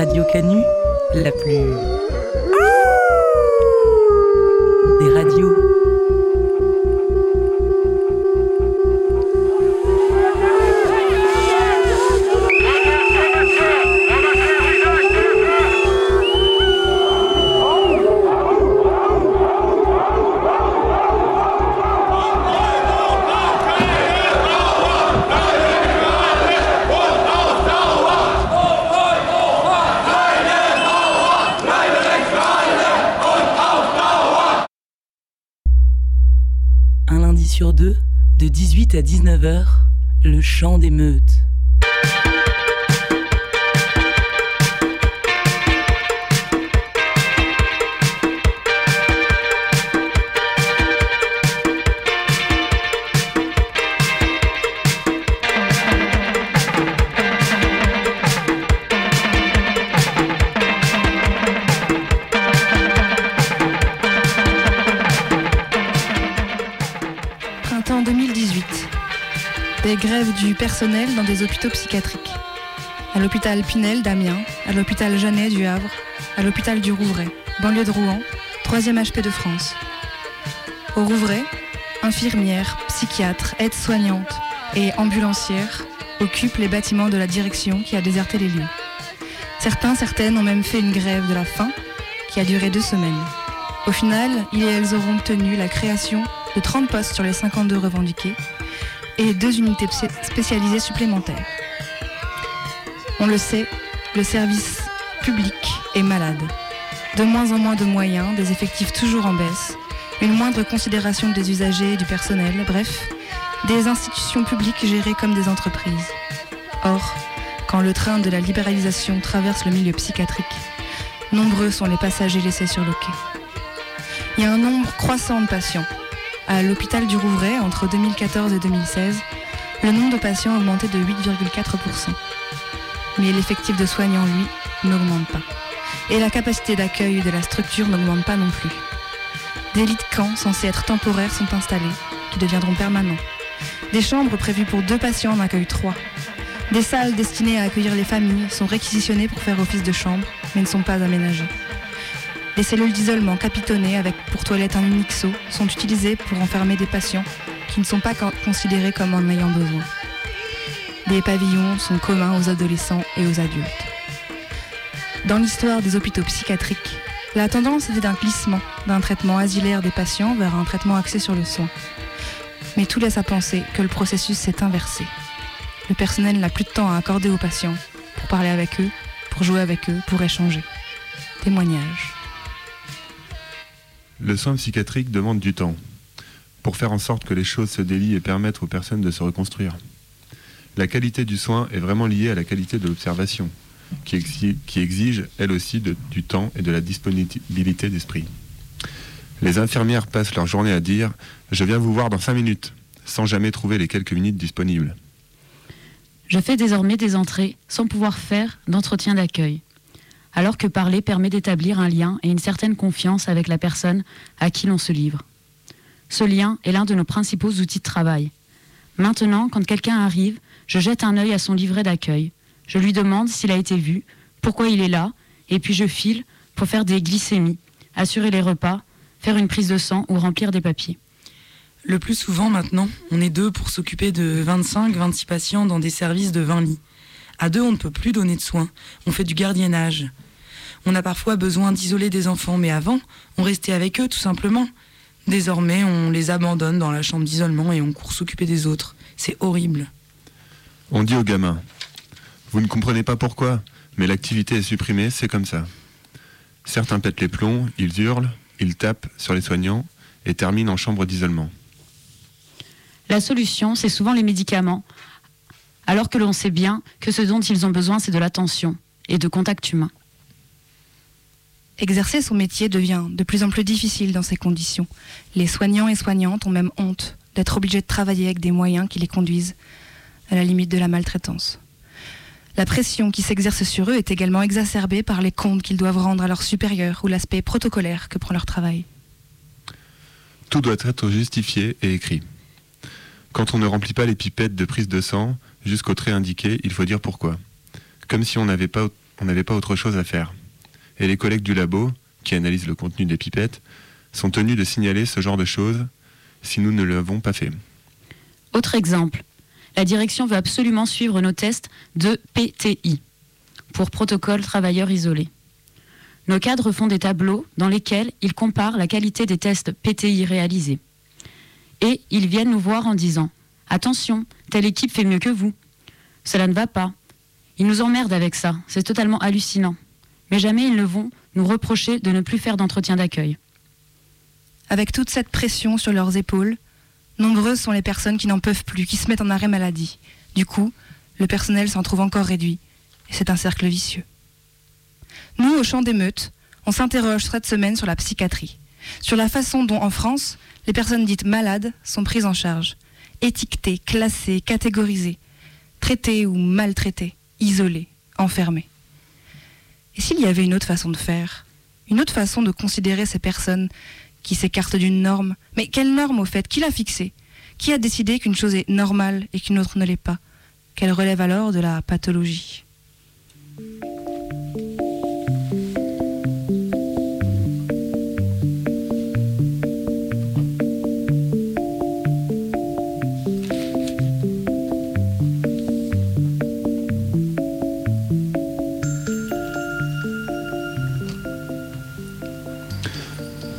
Radio Canu, la plus. Sur deux, de 18 à 19h, le chant des meutes. Du personnel dans des hôpitaux psychiatriques. À l'hôpital Pinel d'Amiens, à l'hôpital Jeannet du Havre, à l'hôpital du Rouvray, banlieue de Rouen, 3e HP de France. Au Rouvray, infirmières, psychiatres, aides-soignantes et ambulancières occupent les bâtiments de la direction qui a déserté les lieux. Certains, certaines ont même fait une grève de la faim qui a duré deux semaines. Au final, ils et elles auront obtenu la création de 30 postes sur les 52 revendiqués et deux unités spécialisées supplémentaires. On le sait, le service public est malade. De moins en moins de moyens, des effectifs toujours en baisse, une moindre considération des usagers et du personnel, bref, des institutions publiques gérées comme des entreprises. Or, quand le train de la libéralisation traverse le milieu psychiatrique, nombreux sont les passagers laissés sur le quai. Il y a un nombre croissant de patients. À l'hôpital du Rouvray, entre 2014 et 2016, le nombre de patients a augmenté de 8,4%. Mais l'effectif de soignants, lui, n'augmente pas. Et la capacité d'accueil de la structure n'augmente pas non plus. Des lits de camp censés être temporaires sont installés, qui deviendront permanents. Des chambres prévues pour deux patients en accueillent trois. Des salles destinées à accueillir les familles sont réquisitionnées pour faire office de chambre, mais ne sont pas aménagées. Les cellules d'isolement capitonnées avec pour toilette un unique sont utilisées pour enfermer des patients qui ne sont pas con- considérés comme en ayant besoin. Des pavillons sont communs aux adolescents et aux adultes. Dans l'histoire des hôpitaux psychiatriques, la tendance était d'un glissement d'un traitement asilaire des patients vers un traitement axé sur le soin. Mais tout laisse à penser que le processus s'est inversé. Le personnel n'a plus de temps à accorder aux patients pour parler avec eux, pour jouer avec eux, pour échanger. Témoignage. Le soin psychiatrique demande du temps pour faire en sorte que les choses se délient et permettre aux personnes de se reconstruire. La qualité du soin est vraiment liée à la qualité de l'observation, qui, exi- qui exige elle aussi du temps et de la disponibilité d'esprit. Les infirmières passent leur journée à dire ⁇ Je viens vous voir dans cinq minutes ⁇ sans jamais trouver les quelques minutes disponibles. Je fais désormais des entrées sans pouvoir faire d'entretien d'accueil. Alors que parler permet d'établir un lien et une certaine confiance avec la personne à qui l'on se livre. Ce lien est l'un de nos principaux outils de travail. Maintenant, quand quelqu'un arrive, je jette un œil à son livret d'accueil. Je lui demande s'il a été vu, pourquoi il est là, et puis je file pour faire des glycémies, assurer les repas, faire une prise de sang ou remplir des papiers. Le plus souvent maintenant, on est deux pour s'occuper de 25-26 patients dans des services de 20 lits. À deux, on ne peut plus donner de soins, on fait du gardiennage. On a parfois besoin d'isoler des enfants, mais avant, on restait avec eux tout simplement. Désormais, on les abandonne dans la chambre d'isolement et on court s'occuper des autres. C'est horrible. On dit aux gamins Vous ne comprenez pas pourquoi, mais l'activité est supprimée, c'est comme ça. Certains pètent les plombs, ils hurlent, ils tapent sur les soignants et terminent en chambre d'isolement. La solution, c'est souvent les médicaments, alors que l'on sait bien que ce dont ils ont besoin, c'est de l'attention et de contact humain. Exercer son métier devient de plus en plus difficile dans ces conditions. Les soignants et soignantes ont même honte d'être obligés de travailler avec des moyens qui les conduisent à la limite de la maltraitance. La pression qui s'exerce sur eux est également exacerbée par les comptes qu'ils doivent rendre à leurs supérieurs ou l'aspect protocolaire que prend leur travail. Tout doit être justifié et écrit. Quand on ne remplit pas les pipettes de prise de sang jusqu'au trait indiqué, il faut dire pourquoi. Comme si on n'avait pas autre chose à faire. Et les collègues du labo, qui analysent le contenu des pipettes, sont tenus de signaler ce genre de choses si nous ne l'avons pas fait. Autre exemple, la direction veut absolument suivre nos tests de PTI, pour protocole travailleur isolé. Nos cadres font des tableaux dans lesquels ils comparent la qualité des tests PTI réalisés. Et ils viennent nous voir en disant Attention, telle équipe fait mieux que vous. Cela ne va pas. Ils nous emmerdent avec ça, c'est totalement hallucinant. Mais jamais ils ne vont nous reprocher de ne plus faire d'entretien d'accueil. Avec toute cette pression sur leurs épaules, nombreuses sont les personnes qui n'en peuvent plus, qui se mettent en arrêt maladie. Du coup, le personnel s'en trouve encore réduit. C'est un cercle vicieux. Nous, au champ d'émeute, on s'interroge cette semaine sur la psychiatrie, sur la façon dont, en France, les personnes dites malades sont prises en charge, étiquetées, classées, catégorisées, traitées ou maltraitées, isolées, enfermées. Et s'il y avait une autre façon de faire, une autre façon de considérer ces personnes qui s'écartent d'une norme Mais quelle norme au fait? Qui l'a fixée? Qui a décidé qu'une chose est normale et qu'une autre ne l'est pas? Qu'elle relève alors de la pathologie?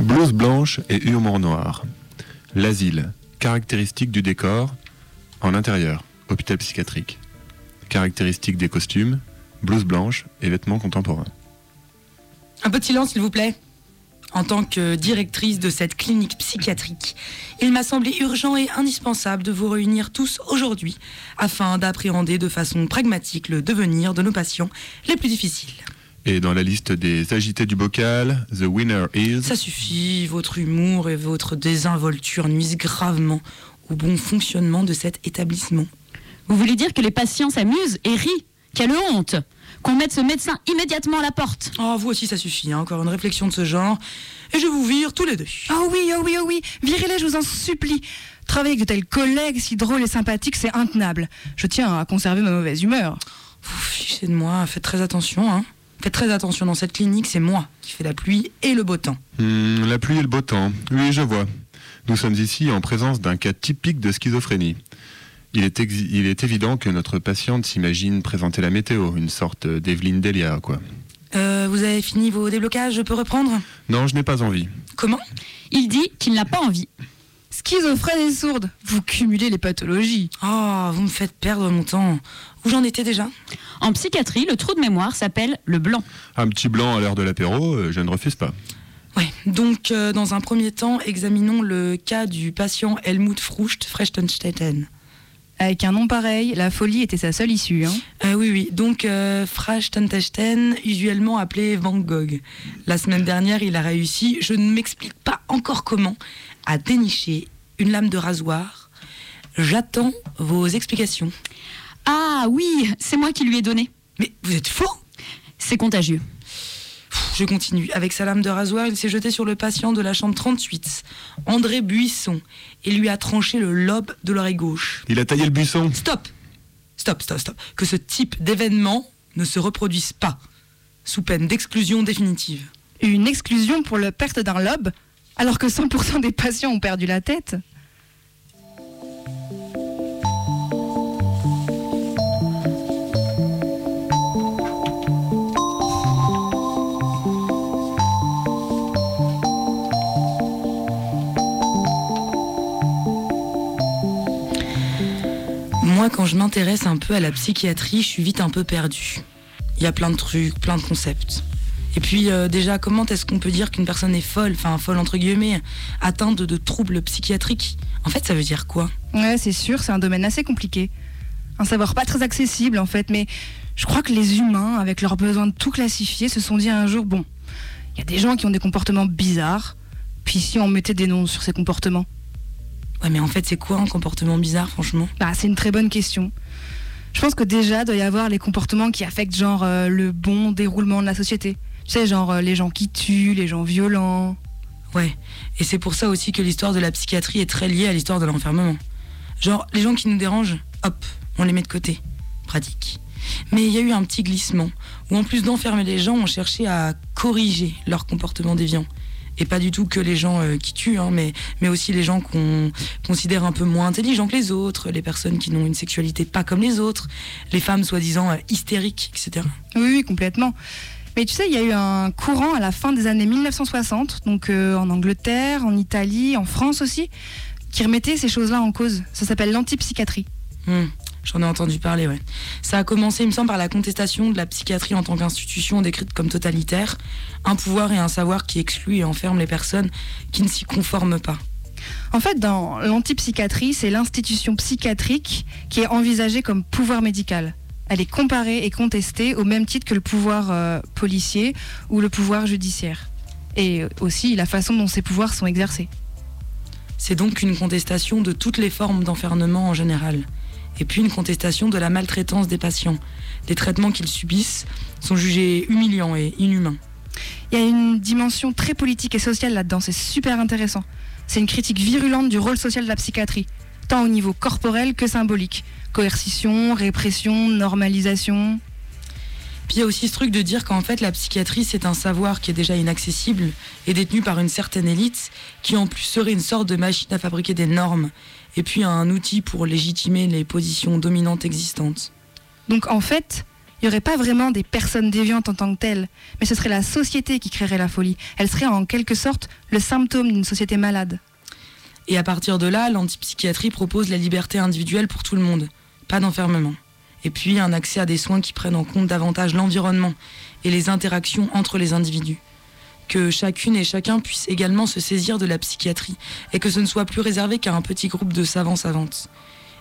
Blouse blanche et humour noir. L'asile. Caractéristiques du décor. En intérieur. Hôpital psychiatrique. Caractéristiques des costumes. Blouse blanche et vêtements contemporains. Un peu de silence, s'il vous plaît. En tant que directrice de cette clinique psychiatrique, il m'a semblé urgent et indispensable de vous réunir tous aujourd'hui afin d'appréhender de façon pragmatique le devenir de nos patients les plus difficiles. Et dans la liste des agités du bocal, the winner is. Ça suffit, votre humour et votre désinvolture nuisent gravement au bon fonctionnement de cet établissement. Vous voulez dire que les patients s'amusent et rient Quelle honte Qu'on mette ce médecin immédiatement à la porte Oh, vous aussi, ça suffit, hein, encore une réflexion de ce genre. Et je vous vire tous les deux. Oh oui, oh oui, oh oui Virez-les, je vous en supplie Travailler avec de tels collègues si drôles et sympathiques, c'est intenable. Je tiens à conserver ma mauvaise humeur. Vous fichez de moi, faites très attention, hein. Faites très attention, dans cette clinique, c'est moi qui fais la pluie et le beau temps. Hmm, la pluie et le beau temps. Oui, je vois. Nous sommes ici en présence d'un cas typique de schizophrénie. Il est, ex- il est évident que notre patiente s'imagine présenter la météo, une sorte d'Evelyne Delia, quoi. Euh, vous avez fini vos déblocages, je peux reprendre? Non, je n'ai pas envie. Comment? Il dit qu'il n'a pas envie. Schizophrène et sourde, vous cumulez les pathologies. Oh, vous me faites perdre mon temps. Où j'en étais déjà? En psychiatrie, le trou de mémoire s'appelle le blanc. Un petit blanc à l'heure de l'apéro, euh, je ne refuse pas. Ouais, donc euh, dans un premier temps, examinons le cas du patient Helmut Frucht, Frechtenstetten. Avec un nom pareil, la folie était sa seule issue. Hein. Euh, oui, oui, donc euh, Frechtenstetten, usuellement appelé Van Gogh. La semaine dernière, il a réussi, je ne m'explique pas encore comment, à dénicher une lame de rasoir. J'attends vos explications. Ah oui, c'est moi qui lui ai donné. Mais vous êtes faux C'est contagieux. Je continue. Avec sa lame de rasoir, il s'est jeté sur le patient de la chambre 38, André Buisson, et lui a tranché le lobe de l'oreille gauche. Il a taillé le buisson. Stop Stop, stop, stop. Que ce type d'événement ne se reproduise pas, sous peine d'exclusion définitive. Une exclusion pour la perte d'un lobe, alors que 100% des patients ont perdu la tête. Moi, quand je m'intéresse un peu à la psychiatrie, je suis vite un peu perdue. Il y a plein de trucs, plein de concepts. Et puis, euh, déjà, comment est-ce qu'on peut dire qu'une personne est folle, enfin folle entre guillemets, atteinte de, troubles psychiatriques? En fait, ça veut dire quoi? Ouais, c'est sûr, c'est un domaine assez compliqué. Un savoir pas très accessible en fait, mais je crois que les humains, avec leur besoin de tout classifier, se sont dit un jour bon, il y a des gens qui ont des comportements bizarres, puis si on mettait des noms sur ces comportements Ouais, mais en fait, c'est quoi un comportement bizarre, franchement? Bah, c'est une très bonne question. Je pense que déjà, doit y avoir les comportements qui affectent genre euh, le bon déroulement de la société. Tu sais, genre euh, les gens qui tuent, les gens violents. Ouais, et c'est pour ça aussi que l'histoire de la psychiatrie est très liée à l'histoire de l'enfermement. Genre, les gens qui nous dérangent, hop, on les met de côté. Pratique. Mais il y a eu un petit glissement, où en plus d'enfermer les gens, on cherchait à corriger leur comportement déviant. Et pas du tout que les gens euh, qui tuent, hein, mais, mais aussi les gens qu'on considère un peu moins intelligents que les autres, les personnes qui n'ont une sexualité pas comme les autres, les femmes soi-disant euh, hystériques, etc. Oui, oui, complètement. Mais tu sais, il y a eu un courant à la fin des années 1960, donc euh, en Angleterre, en Italie, en France aussi, qui remettait ces choses-là en cause. Ça s'appelle l'antipsychiatrie. Hmm, J'en ai entendu parler, ouais. Ça a commencé, il me semble, par la contestation de la psychiatrie en tant qu'institution décrite comme totalitaire, un pouvoir et un savoir qui exclut et enferme les personnes qui ne s'y conforment pas. En fait, dans l'antipsychiatrie, c'est l'institution psychiatrique qui est envisagée comme pouvoir médical. Elle est comparée et contestée au même titre que le pouvoir euh, policier ou le pouvoir judiciaire. Et aussi la façon dont ces pouvoirs sont exercés. C'est donc une contestation de toutes les formes d'enfermement en général. Et puis une contestation de la maltraitance des patients. Les traitements qu'ils subissent sont jugés humiliants et inhumains. Il y a une dimension très politique et sociale là-dedans, c'est super intéressant. C'est une critique virulente du rôle social de la psychiatrie, tant au niveau corporel que symbolique. Coercition, répression, normalisation. Puis il y a aussi ce truc de dire qu'en fait la psychiatrie c'est un savoir qui est déjà inaccessible et détenu par une certaine élite qui en plus serait une sorte de machine à fabriquer des normes et puis un outil pour légitimer les positions dominantes existantes. Donc en fait, il n'y aurait pas vraiment des personnes déviantes en tant que telles, mais ce serait la société qui créerait la folie. Elle serait en quelque sorte le symptôme d'une société malade. Et à partir de là, l'antipsychiatrie propose la liberté individuelle pour tout le monde, pas d'enfermement. Et puis un accès à des soins qui prennent en compte davantage l'environnement et les interactions entre les individus. Que chacune et chacun puisse également se saisir de la psychiatrie et que ce ne soit plus réservé qu'à un petit groupe de savants-savantes.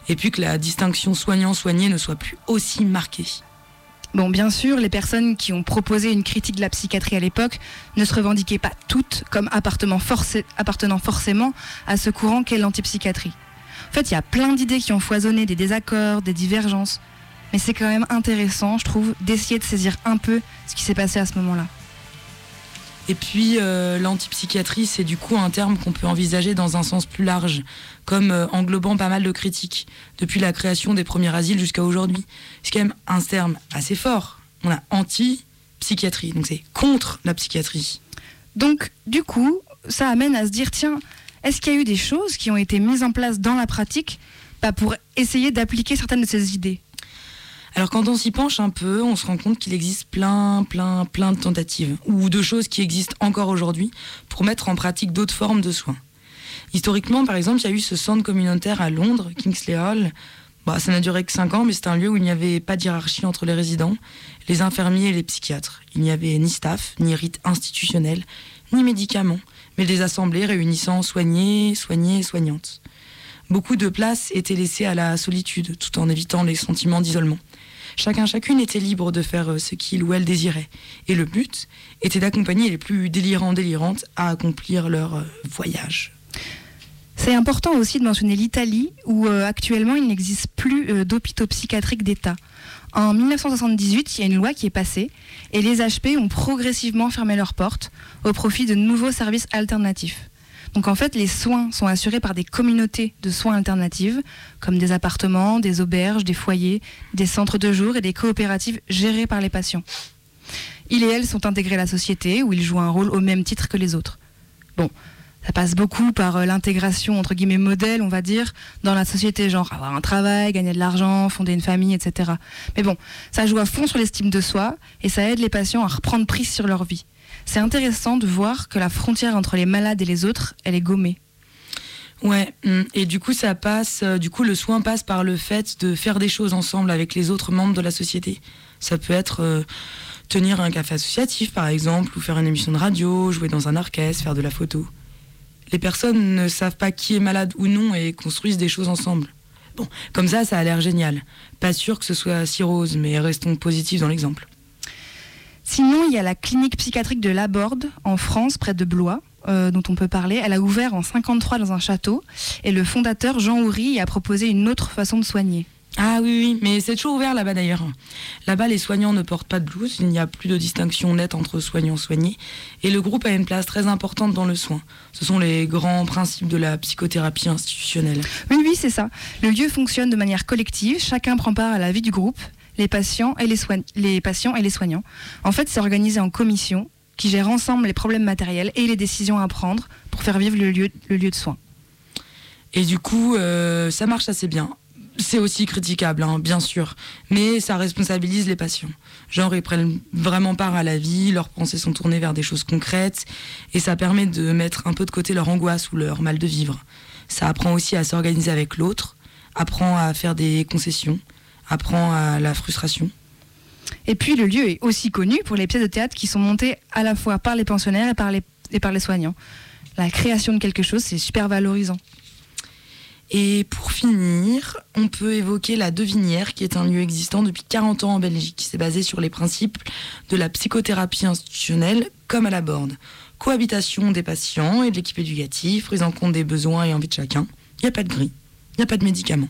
Et puis que la distinction soignant-soigné ne soit plus aussi marquée. Bon, bien sûr, les personnes qui ont proposé une critique de la psychiatrie à l'époque ne se revendiquaient pas toutes comme appartenant forcément à ce courant qu'est l'antipsychiatrie. En fait, il y a plein d'idées qui ont foisonné, des désaccords, des divergences. Mais c'est quand même intéressant, je trouve, d'essayer de saisir un peu ce qui s'est passé à ce moment-là. Et puis euh, l'antipsychiatrie, c'est du coup un terme qu'on peut envisager dans un sens plus large, comme euh, englobant pas mal de critiques, depuis la création des premiers asiles jusqu'à aujourd'hui. C'est quand même un terme assez fort. On a anti-psychiatrie, donc c'est contre la psychiatrie. Donc, du coup, ça amène à se dire, tiens, est-ce qu'il y a eu des choses qui ont été mises en place dans la pratique bah, pour essayer d'appliquer certaines de ces idées? Alors quand on s'y penche un peu, on se rend compte qu'il existe plein, plein, plein de tentatives, ou de choses qui existent encore aujourd'hui, pour mettre en pratique d'autres formes de soins. Historiquement, par exemple, il y a eu ce centre communautaire à Londres, Kingsley Hall. Bah, ça n'a duré que 5 ans, mais c'est un lieu où il n'y avait pas de hiérarchie entre les résidents, les infirmiers et les psychiatres. Il n'y avait ni staff, ni rite institutionnel, ni médicaments, mais des assemblées réunissant soignés, soignés et soignantes. Beaucoup de places étaient laissées à la solitude, tout en évitant les sentiments d'isolement. Chacun, chacune était libre de faire euh, ce qu'il ou elle désirait. Et le but était d'accompagner les plus délirants, délirantes à accomplir leur euh, voyage. C'est important aussi de mentionner l'Italie, où euh, actuellement il n'existe plus d'hôpitaux psychiatriques d'État. En 1978, il y a une loi qui est passée et les HP ont progressivement fermé leurs portes au profit de nouveaux services alternatifs. Donc en fait, les soins sont assurés par des communautés de soins alternatives, comme des appartements, des auberges, des foyers, des centres de jour et des coopératives gérées par les patients. Ils et elles sont intégrés à la société, où ils jouent un rôle au même titre que les autres. Bon, ça passe beaucoup par euh, l'intégration entre guillemets modèle, on va dire, dans la société, genre avoir un travail, gagner de l'argent, fonder une famille, etc. Mais bon, ça joue à fond sur l'estime de soi et ça aide les patients à reprendre prise sur leur vie. C'est intéressant de voir que la frontière entre les malades et les autres, elle est gommée. Ouais, hum, et du coup, ça passe, euh, du coup, le soin passe par le fait de faire des choses ensemble avec les autres membres de la société. Ça peut être euh, tenir un café associatif, par exemple, ou faire une émission de radio, jouer dans un orchestre, faire de la photo. Les personnes ne savent pas qui est malade ou non et construisent des choses ensemble. Bon, comme ça, ça a l'air génial. Pas sûr que ce soit si rose, mais restons positifs dans l'exemple. Sinon, il y a la clinique psychiatrique de Laborde, en France, près de Blois, euh, dont on peut parler. Elle a ouvert en 53 dans un château et le fondateur, Jean Houry, y a proposé une autre façon de soigner. Ah oui, oui, mais c'est toujours ouvert là-bas d'ailleurs. Là-bas, les soignants ne portent pas de blouse, il n'y a plus de distinction nette entre soignants et soignés, et le groupe a une place très importante dans le soin. Ce sont les grands principes de la psychothérapie institutionnelle. Oui, oui, c'est ça. Le lieu fonctionne de manière collective, chacun prend part à la vie du groupe. Les patients et les, patients et les soignants. En fait, c'est organisé en commission qui gère ensemble les problèmes matériels et les décisions à prendre pour faire vivre le lieu, le lieu de soins. Et du coup, euh, ça marche assez bien. C'est aussi critiquable, hein, bien sûr, mais ça responsabilise les patients. Genre, ils prennent vraiment part à la vie, leurs pensées sont tournées vers des choses concrètes, et ça permet de mettre un peu de côté leur angoisse ou leur mal de vivre. Ça apprend aussi à s'organiser avec l'autre, apprend à faire des concessions, apprend à la frustration. Et puis le lieu est aussi connu pour les pièces de théâtre qui sont montées à la fois par les pensionnaires et par les, et par les soignants. La création de quelque chose, c'est super valorisant. Et pour finir, on peut évoquer la Devinière, qui est un lieu existant depuis 40 ans en Belgique, qui s'est basé sur les principes de la psychothérapie institutionnelle comme à la borne. Cohabitation des patients et de l'équipe éducative, prise en compte des besoins et envies de chacun. Il n'y a pas de gris, il n'y a pas de médicaments.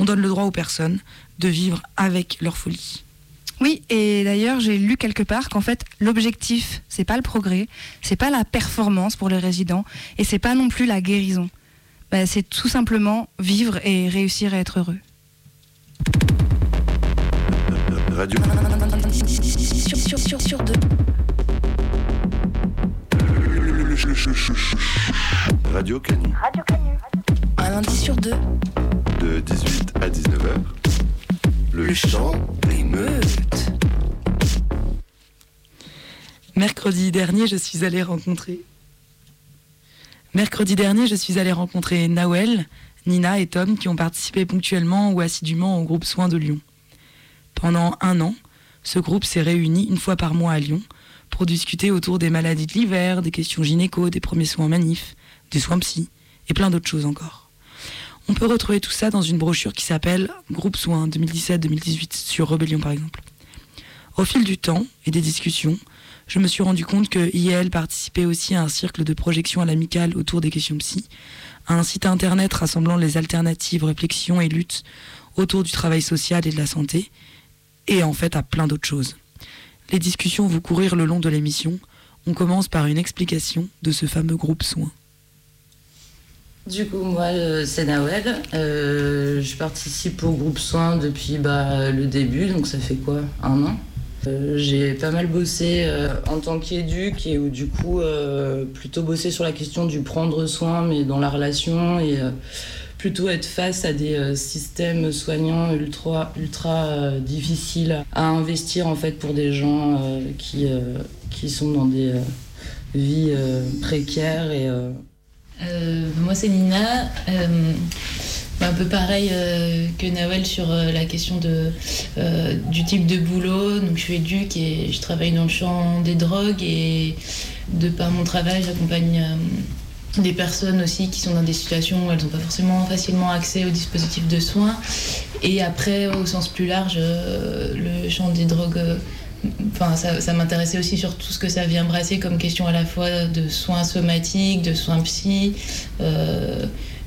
On donne le droit aux personnes de vivre avec leur folie. Oui, et d'ailleurs, j'ai lu quelque part qu'en fait, l'objectif, c'est pas le progrès, c'est pas la performance pour les résidents, et c'est pas non plus la guérison. Bah, c'est tout simplement vivre et réussir à être heureux. Radio. Sur, sur, deux. Radio Canu. Radio Canu. Un lundi sur deux. De 18 à 19h. Le, Le chant des meutes. Mercredi dernier, je suis allée rencontrer Mercredi dernier, je suis allée rencontrer Nawel, Nina et Tom qui ont participé ponctuellement ou assidûment au groupe Soins de Lyon. Pendant un an, ce groupe s'est réuni une fois par mois à Lyon pour discuter autour des maladies de l'hiver, des questions gynéco, des premiers soins manifs, des soins psy et plein d'autres choses encore. On peut retrouver tout ça dans une brochure qui s'appelle Groupe Soins 2017-2018 sur Rebellion par exemple. Au fil du temps et des discussions, je me suis rendu compte que IEL participait aussi à un cercle de projection à l'amicale autour des questions psy, à un site internet rassemblant les alternatives, réflexions et luttes autour du travail social et de la santé, et en fait à plein d'autres choses. Les discussions vont courir le long de l'émission. On commence par une explication de ce fameux groupe soins. Du coup, moi, euh, c'est Nawel. Euh, je participe au groupe soins depuis bah, le début, donc ça fait quoi Un an euh, j'ai pas mal bossé en tant qu'éduc et où du coup plutôt bossé sur la question du prendre soin mais dans la relation et plutôt être face à des systèmes soignants ultra ultra difficiles à investir en fait pour des gens qui qui sont dans des vies précaires et moi c'est Nina un peu pareil euh, que Nawel sur euh, la question de, euh, du type de boulot. Donc je suis éduque et je travaille dans le champ des drogues et de par mon travail, j'accompagne des personnes aussi qui sont dans des situations où elles n'ont pas forcément facilement accès aux dispositifs de soins. Et après, au sens plus large, le champ des drogues. Enfin, ça, ça m'intéressait aussi sur tout ce que ça vient brasser comme question à la fois de soins somatiques, de soins psy,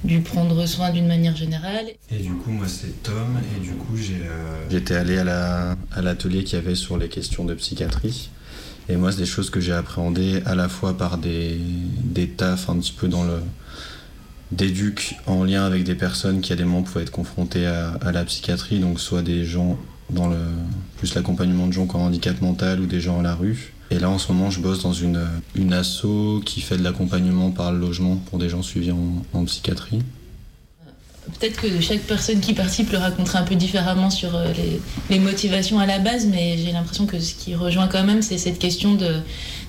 du prendre soin d'une manière générale. Et du coup, moi, c'est Tom, et du coup, j'ai. Euh, J'étais allé à l'atelier la, qu'il y avait sur les questions de psychiatrie. Et moi, c'est des choses que j'ai appréhendées à la fois par des, des tafs un petit peu dans le. d'éduc en lien avec des personnes qui à des moments pouvaient être confrontées à, à la psychiatrie, donc soit des gens dans plus l'accompagnement de gens qui ont handicap mental ou des gens à la rue et là, en ce moment, je bosse dans une, une asso qui fait de l'accompagnement par le logement pour des gens suivis en, psychiatrie. Peut-être que chaque personne qui participe le racontera un peu différemment sur euh, les, motivations à la base, mais j'ai l'impression que ce qui rejoint quand même, c'est cette question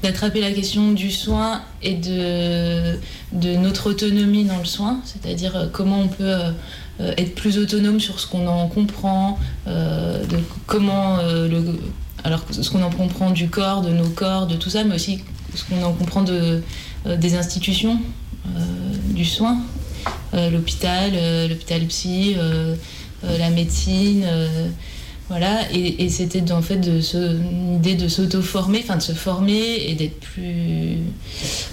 d'attraper la question du soin et de, de notre autonomie dans le soin, c'est-à-dire euh, comment on peut euh, être plus autonome sur ce qu'on en comprend, de comment le, alors ce qu'on en comprend du corps, de nos corps, de tout ça, mais aussi ce qu'on en comprend de, euh, des institutions, euh, du soin, euh, l'hôpital, l'hôpital psy, la médecine. Voilà, et, c'était en fait de une idée de s'auto-former, enfin de se former et d'être plus.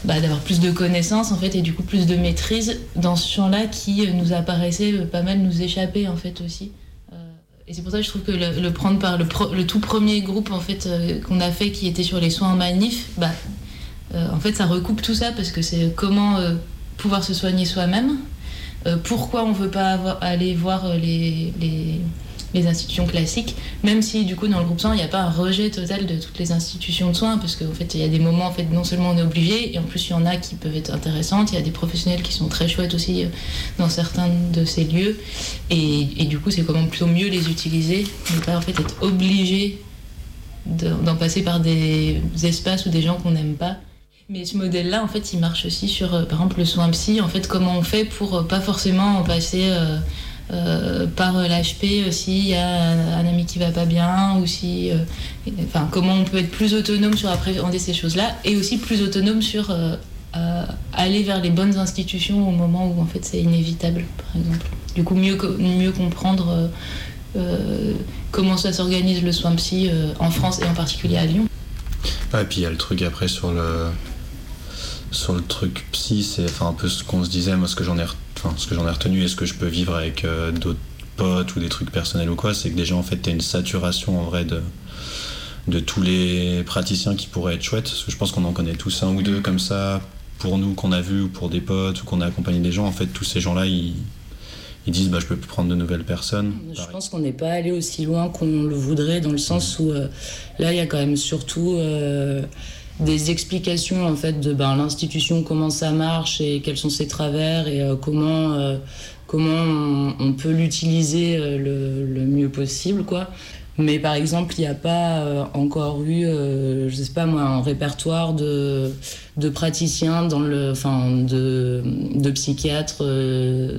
Bah, d'avoir plus de connaissances en fait et du coup plus de maîtrise dans ce champ-là qui nous apparaissait pas mal nous échapper en fait aussi. Et c'est pour ça que je trouve que le, prendre par le, tout premier groupe en fait euh, qu'on a fait qui était sur les soins en manif, bah, euh, en fait ça recoupe tout ça parce que c'est comment euh, pouvoir se soigner soi-même, pourquoi on veut pas aller voir les institutions classiques, même si du coup dans le groupe soins il n'y a pas un rejet total de toutes les institutions de soins, parce qu'en fait il y a des moments en fait non seulement on est obligé, et en plus il y en a qui peuvent être intéressantes, il y a des professionnels qui sont très chouettes aussi euh, dans certains de ces lieux, et, du coup c'est comment plutôt mieux les utiliser, ne pas en fait être obligé d'en passer par des espaces ou des gens qu'on n'aime pas. Mais ce modèle-là, en fait, il marche aussi sur, euh, par exemple, le soin psy. En fait, comment on fait pour euh, pas forcément en passer euh, par l'HP s'il y a un, ami qui va pas bien ou si, euh, enfin, comment on peut être plus autonome sur appréhender ces choses-là et aussi plus autonome sur euh, aller vers les bonnes institutions au moment où en fait c'est inévitable, par exemple. Du coup, mieux, mieux comprendre comment ça s'organise le soin psy en France et en particulier à Lyon. Ah, et puis il y a le truc après sur le sur le truc psy, c'est enfin un peu ce qu'on se disait, moi ce que j'en ai, re- enfin, ce que j'en ai retenu et ce que je peux vivre avec euh, d'autres potes ou des trucs personnels ou quoi, c'est que déjà en fait t'as une saturation en vrai de de tous les praticiens qui pourraient être chouettes, parce que je pense qu'on en connaît tous un ou deux comme ça pour nous qu'on a vu ou pour des potes ou qu'on a accompagné des gens. En fait, tous ces gens-là, ils ils disent bah je peux plus prendre de nouvelles personnes. Je pense qu'on n'est pas allé aussi loin qu'on le voudrait, dans le sens où euh, là, il y a quand même surtout euh, des explications en fait de ben, l'institution, comment ça marche et quels sont ses travers et euh, comment, euh, comment on, peut l'utiliser euh, le, le mieux possible, quoi. Mais par exemple, il n'y a pas encore eu, je sais pas moi, un répertoire de, de praticiens dans le, enfin, de, de psychiatres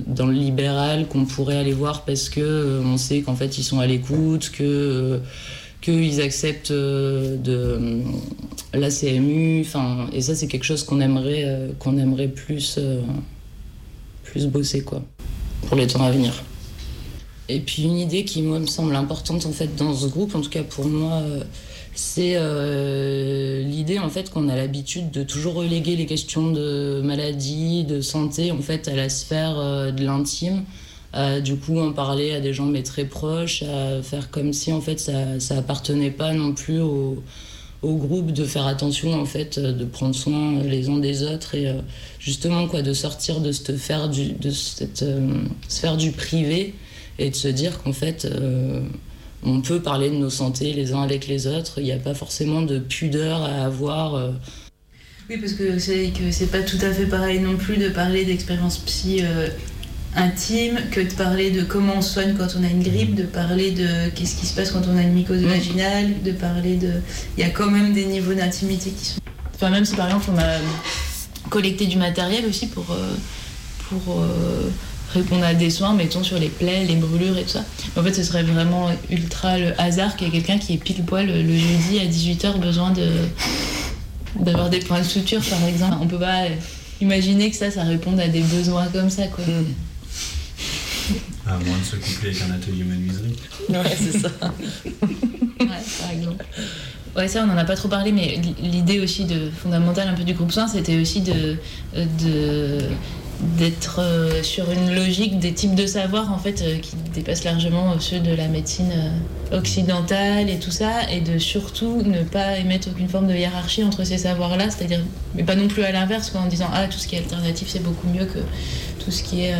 dans le libéral qu'on pourrait aller voir parce que on sait qu'en fait ils sont à l'écoute, que qu'ils acceptent euh, de euh, la CMU, enfin, et ça c'est quelque chose qu'on aimerait, euh, qu'on aimerait plus, plus bosser quoi, pour les temps à venir. Et puis une idée qui moi me semble importante en fait dans ce groupe, en tout cas pour moi, c'est l'idée en fait qu'on a l'habitude de toujours reléguer les questions de maladie, de santé en fait à la sphère de l'intime. Euh, du coup, en parler à des gens mais très proches, à faire comme si en fait ça, ça appartenait pas non plus au, groupe, de faire attention en fait, euh, de prendre soin les uns des autres et euh, justement quoi, de sortir de cette sphère du, privé et de se dire qu'en fait on peut parler de nos santé les uns avec les autres. Il n'y a pas forcément de pudeur à avoir. Oui, parce que c'est que c'est pas tout à fait pareil non plus de parler d'expérience psy intime que de parler de comment on soigne quand on a une grippe, de parler de qu'est-ce qui se passe quand on a une mycose Mm. vaginale, de parler de. Il y a quand même des niveaux d'intimité qui sont. Enfin, même si par exemple on a collecté du matériel aussi pour, euh, pour euh, répondre à des soins, mettons sur les plaies, les brûlures et tout ça. Mais en fait, ce serait vraiment ultra le hasard qu'il y ait quelqu'un qui est pile poil le, jeudi à 18h besoin de d'avoir des points de suture par exemple. On peut pas imaginer que ça, ça réponde à des besoins comme ça quoi. À moins de se coupler avec un atelier menuiserie. Ouais, c'est ça. Ouais, par exemple. Ouais, ça, on n'en a pas trop parlé, mais l'idée aussi de fondamentale un peu du groupe soin, c'était aussi de, de d'être euh, sur une logique des types de savoirs en fait euh, qui dépassent largement ceux de la médecine euh, occidentale et tout ça et de surtout ne pas émettre aucune forme de hiérarchie entre ces savoirs là c'est-à-dire mais pas non plus à l'inverse quoi, en disant ah tout ce qui est alternatif c'est beaucoup mieux que tout ce qui est euh,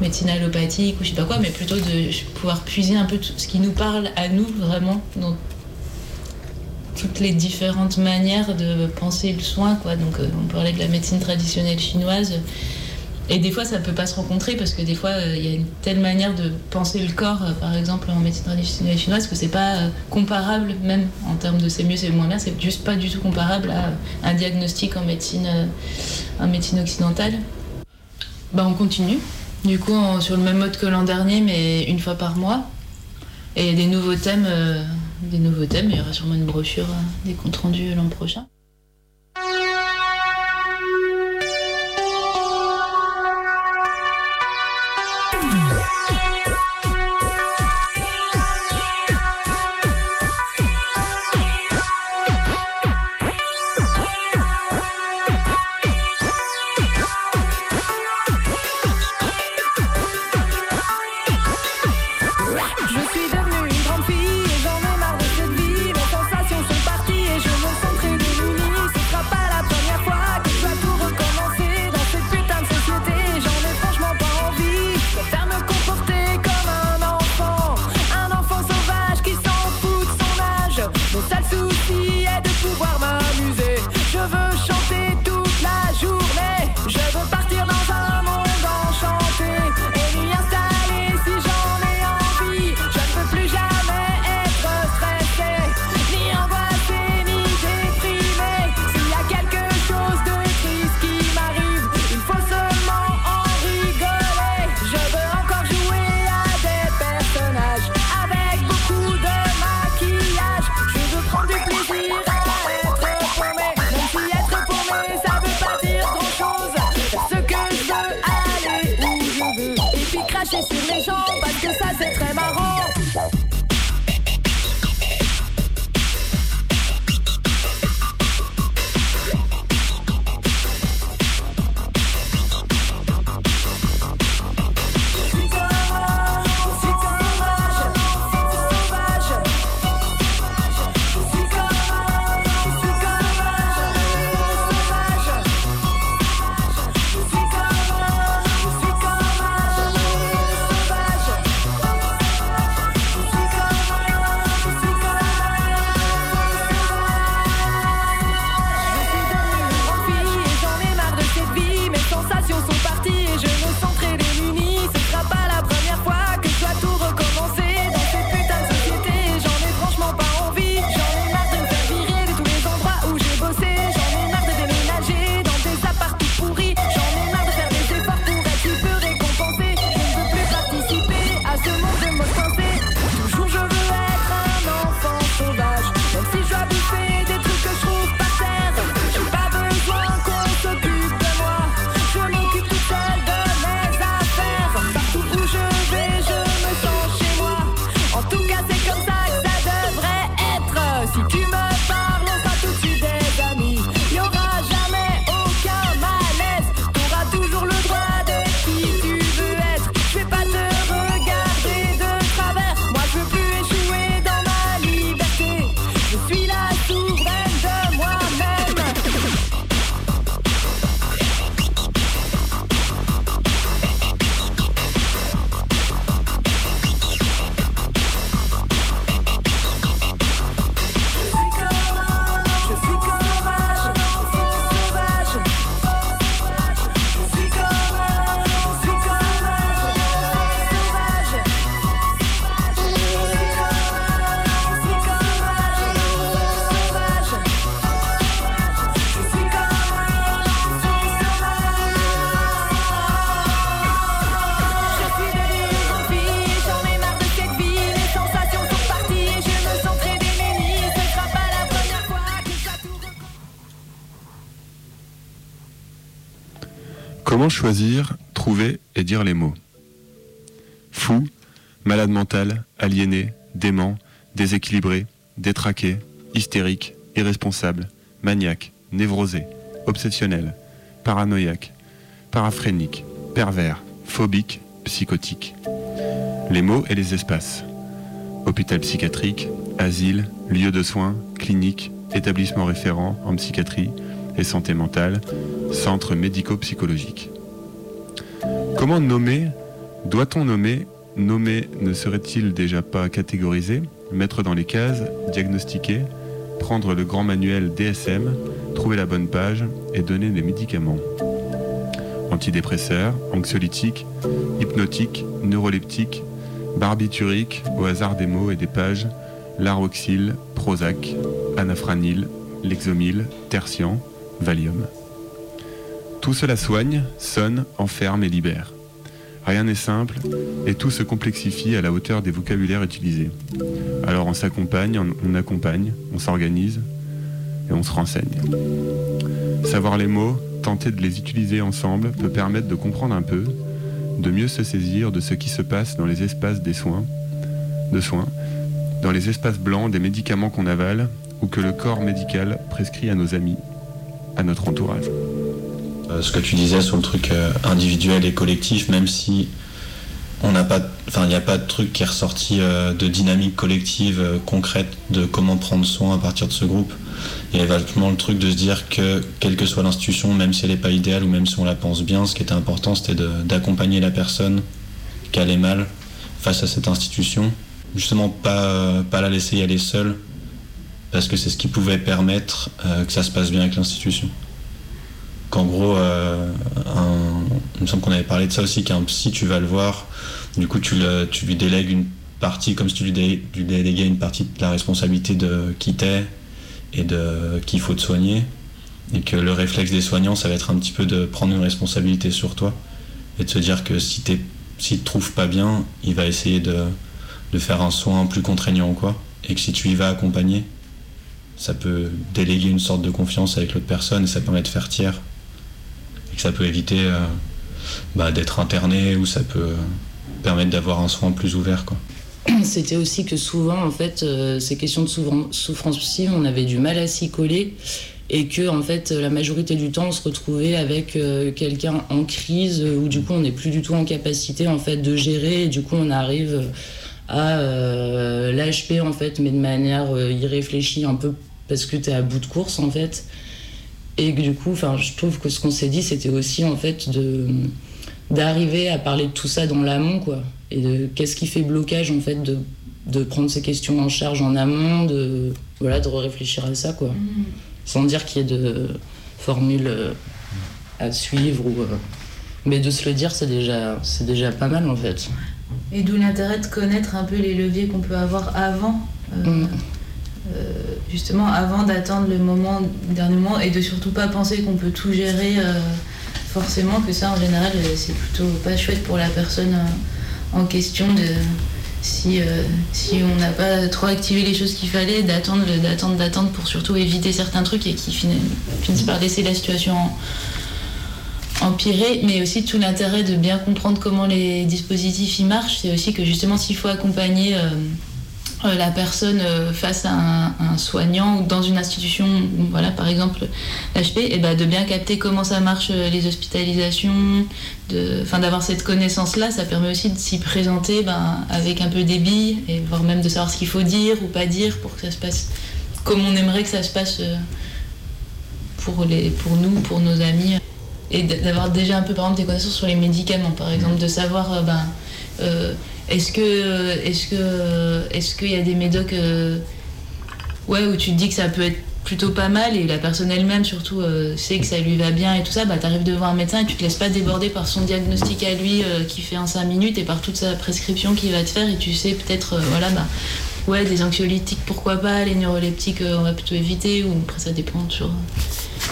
médecine allopathique ou je sais pas quoi mais plutôt de pouvoir puiser un peu tout ce qui nous parle à nous vraiment dans toutes les différentes manières de penser le soin quoi donc euh, on parlait de la médecine traditionnelle chinoise et des fois, ça peut pas se rencontrer parce que des fois, euh, il y a une telle manière de penser le corps, euh, par exemple en médecine traditionnelle chinoise, que c'est pas comparable, même en termes de c'est mieux, c'est moins bien, c'est juste pas du tout comparable à un diagnostic en médecine, en médecine occidentale. Bah, on continue. Du coup, sur le même mode que l'an dernier, mais une fois par mois. Et des nouveaux thèmes, euh, des nouveaux thèmes. Il y aura sûrement une brochure, euh, des comptes rendus l'an prochain. Je suis Choisir, trouver et dire les mots? Fou, malade mental, aliéné, dément, déséquilibré, détraqué, hystérique, irresponsable, maniaque, névrosé, obsessionnel, paranoïaque, paraphrénique, pervers, phobique, psychotique. Les mots et les espaces. Hôpital psychiatrique, asile, lieu de soins, clinique, établissement référent en psychiatrie et santé mentale, centre médico-psychologique. Comment nommer Doit-on nommer Nommer ne serait-il déjà pas catégorisé Mettre dans les cases, diagnostiquer, prendre le grand manuel DSM, trouver la bonne page et donner des médicaments? Antidépresseurs, anxiolytiques, hypnotiques, neuroleptiques, barbituriques, au hasard des mots et des pages, laroxyle, Prozac, anafranil, Lexomil, Tertian, Valium. Tout cela soigne, sonne, enferme et libère. Rien n'est simple et tout se complexifie à la hauteur des vocabulaires utilisés. Alors on s'accompagne, on accompagne, on s'organise et on se renseigne. Savoir les mots, tenter de les utiliser ensemble peut permettre de comprendre un peu, de mieux se saisir de ce qui se passe dans les espaces des soins, de soins, dans les espaces blancs des médicaments qu'on avale ou que le corps médical prescrit à nos amis, à notre entourage. Euh, ce que tu disais sur le truc euh, individuel et collectif, même si on n'a pas, enfin, il n'y a pas de truc qui est ressorti euh, de dynamique collective concrète de comment prendre soin à partir de ce groupe. Il y a vachement le truc de se dire que, quelle que soit l'institution, même si elle n'est pas idéale ou même si on la pense bien, ce qui était important, c'était d'accompagner la personne qui allait mal face à cette institution. Justement, pas, pas la laisser y aller seule, parce que c'est ce qui pouvait permettre que ça se passe bien avec l'institution qu'en gros, euh, il me semble qu'on avait parlé de ça aussi, qu'un psy, tu vas le voir, du coup, tu, lui délègues une partie, comme si tu lui, déléguais une partie de la responsabilité de qui t'es et de qu'il faut te soigner. Et que le réflexe des soignants, ça va être un petit peu de prendre une responsabilité sur toi et de se dire que si tu te trouve pas bien, il va essayer de, de faire un soin plus contraignant ou quoi. Et que si tu y vas accompagner, ça peut déléguer une sorte de confiance avec l'autre personne et ça permet de faire tiers ça peut éviter euh, bah, d'être interné ou ça peut permettre d'avoir un soin plus ouvert. Quoi. C'était aussi que souvent, en fait, euh, ces questions de souffrance psy, on avait du mal à s'y coller et que en fait la majorité du temps on se retrouvait avec euh, quelqu'un en crise où du coup on n'est plus du tout en capacité en fait de gérer et du coup on arrive à l'HP en fait mais de manière irréfléchie un peu parce que tu es à bout de course en fait et du coup, enfin, je trouve que ce qu'on s'est dit, c'était aussi en fait de d'arriver à parler de tout ça dans l'amont, quoi. Et de qu'est-ce qui fait blocage en fait de, de, prendre ces questions en charge en amont, de voilà, de réfléchir à ça, quoi. Mm. Sans dire qu'il y ait de formules euh, à suivre ou. Euh, mais de se le dire, c'est déjà, c'est déjà pas mal en fait. Et d'où l'intérêt de connaître un peu les leviers qu'on peut avoir avant. Euh, mm. Euh, justement avant d'attendre le moment, dernier moment, et de surtout pas penser qu'on peut tout gérer euh, forcément, que ça en général euh, c'est plutôt pas chouette pour la personne en question si, on n'a pas trop activé les choses qu'il fallait, d'attendre, d'attendre, d'attendre pour surtout éviter certains trucs et qui finissent par laisser la situation empirer, mais aussi tout l'intérêt de bien comprendre comment les dispositifs y marchent, c'est aussi que justement s'il faut accompagner la personne euh, face à un, soignant ou dans une institution, voilà, par exemple l'HP, et ben de bien capter comment ça marche euh, les hospitalisations, d'avoir cette connaissance-là, ça permet aussi de s'y présenter ben, avec un peu débit, et voire même de savoir ce qu'il faut dire ou pas dire pour que ça se passe comme on aimerait que ça se passe pour, les, pour nous, pour nos amis. Et d'avoir déjà un peu, par exemple, des connaissances sur les médicaments, par exemple, de savoir ben, est-ce que, est-ce que, est-ce qu'il y a des médocs, euh, ouais, où tu te dis que ça peut être plutôt pas mal et la personne elle-même surtout euh, sait que ça lui va bien et tout ça, bah t'arrives devant un médecin et tu te laisses pas déborder par son diagnostic à lui euh, qui fait en 5 minutes et par toute sa prescription qu'il va te faire et tu sais peut-être, voilà, bah ouais, des anxiolytiques pourquoi pas, les neuroleptiques on va plutôt éviter ou après ça dépend toujours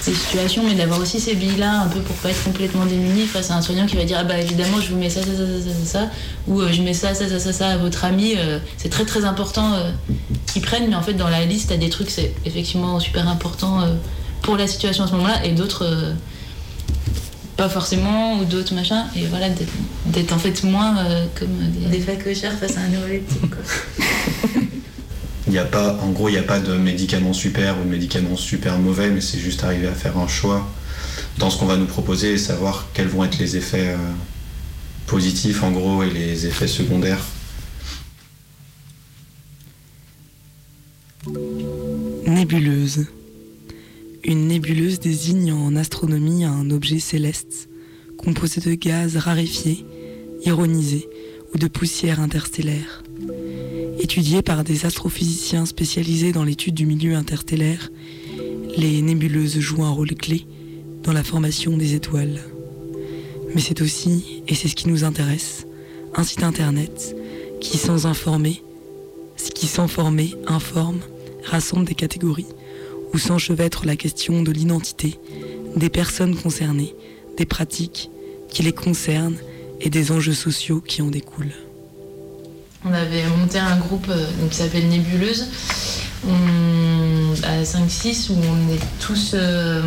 ces situations, mais d'avoir aussi ces billes-là, un peu pour pas être complètement démuni face à un soignant qui va dire Ah bah évidemment, je vous mets ça, ça, ça, ça, ça, ça, ou euh, je mets ça, ça, ça, ça, ça à votre ami. Euh, c'est très très important euh, qu'ils prennent, mais en fait, dans la liste, t'as des trucs, c'est effectivement super important pour la situation à ce moment-là, et d'autres pas forcément, ou d'autres machins, et voilà, d'être en fait moins comme des, des facochères face à un neuroleptique. Il n'y a pas, en gros, il n'y a pas de médicaments super ou de médicaments super mauvais, mais c'est juste arriver à faire un choix dans ce qu'on va nous proposer et savoir quels vont être les effets euh, positifs en gros et les effets secondaires. Nébuleuse. Une nébuleuse désigne en astronomie un objet céleste composé de gaz raréfiés, ironisés ou de poussière interstellaire. Étudié par des astrophysiciens spécialisés dans l'étude du milieu interstellaire, les nébuleuses jouent un rôle clé dans la formation des étoiles. Mais c'est aussi, et c'est ce qui nous intéresse, un site internet qui sans informer, qui sans former, informe, rassemble des catégories où s'enchevêtre la question de l'identité, des personnes concernées, des pratiques qui les concernent et des enjeux sociaux qui en découlent. On avait monté un groupe euh, qui s'appelle Nébuleuse, à 5-6, où on est tous euh,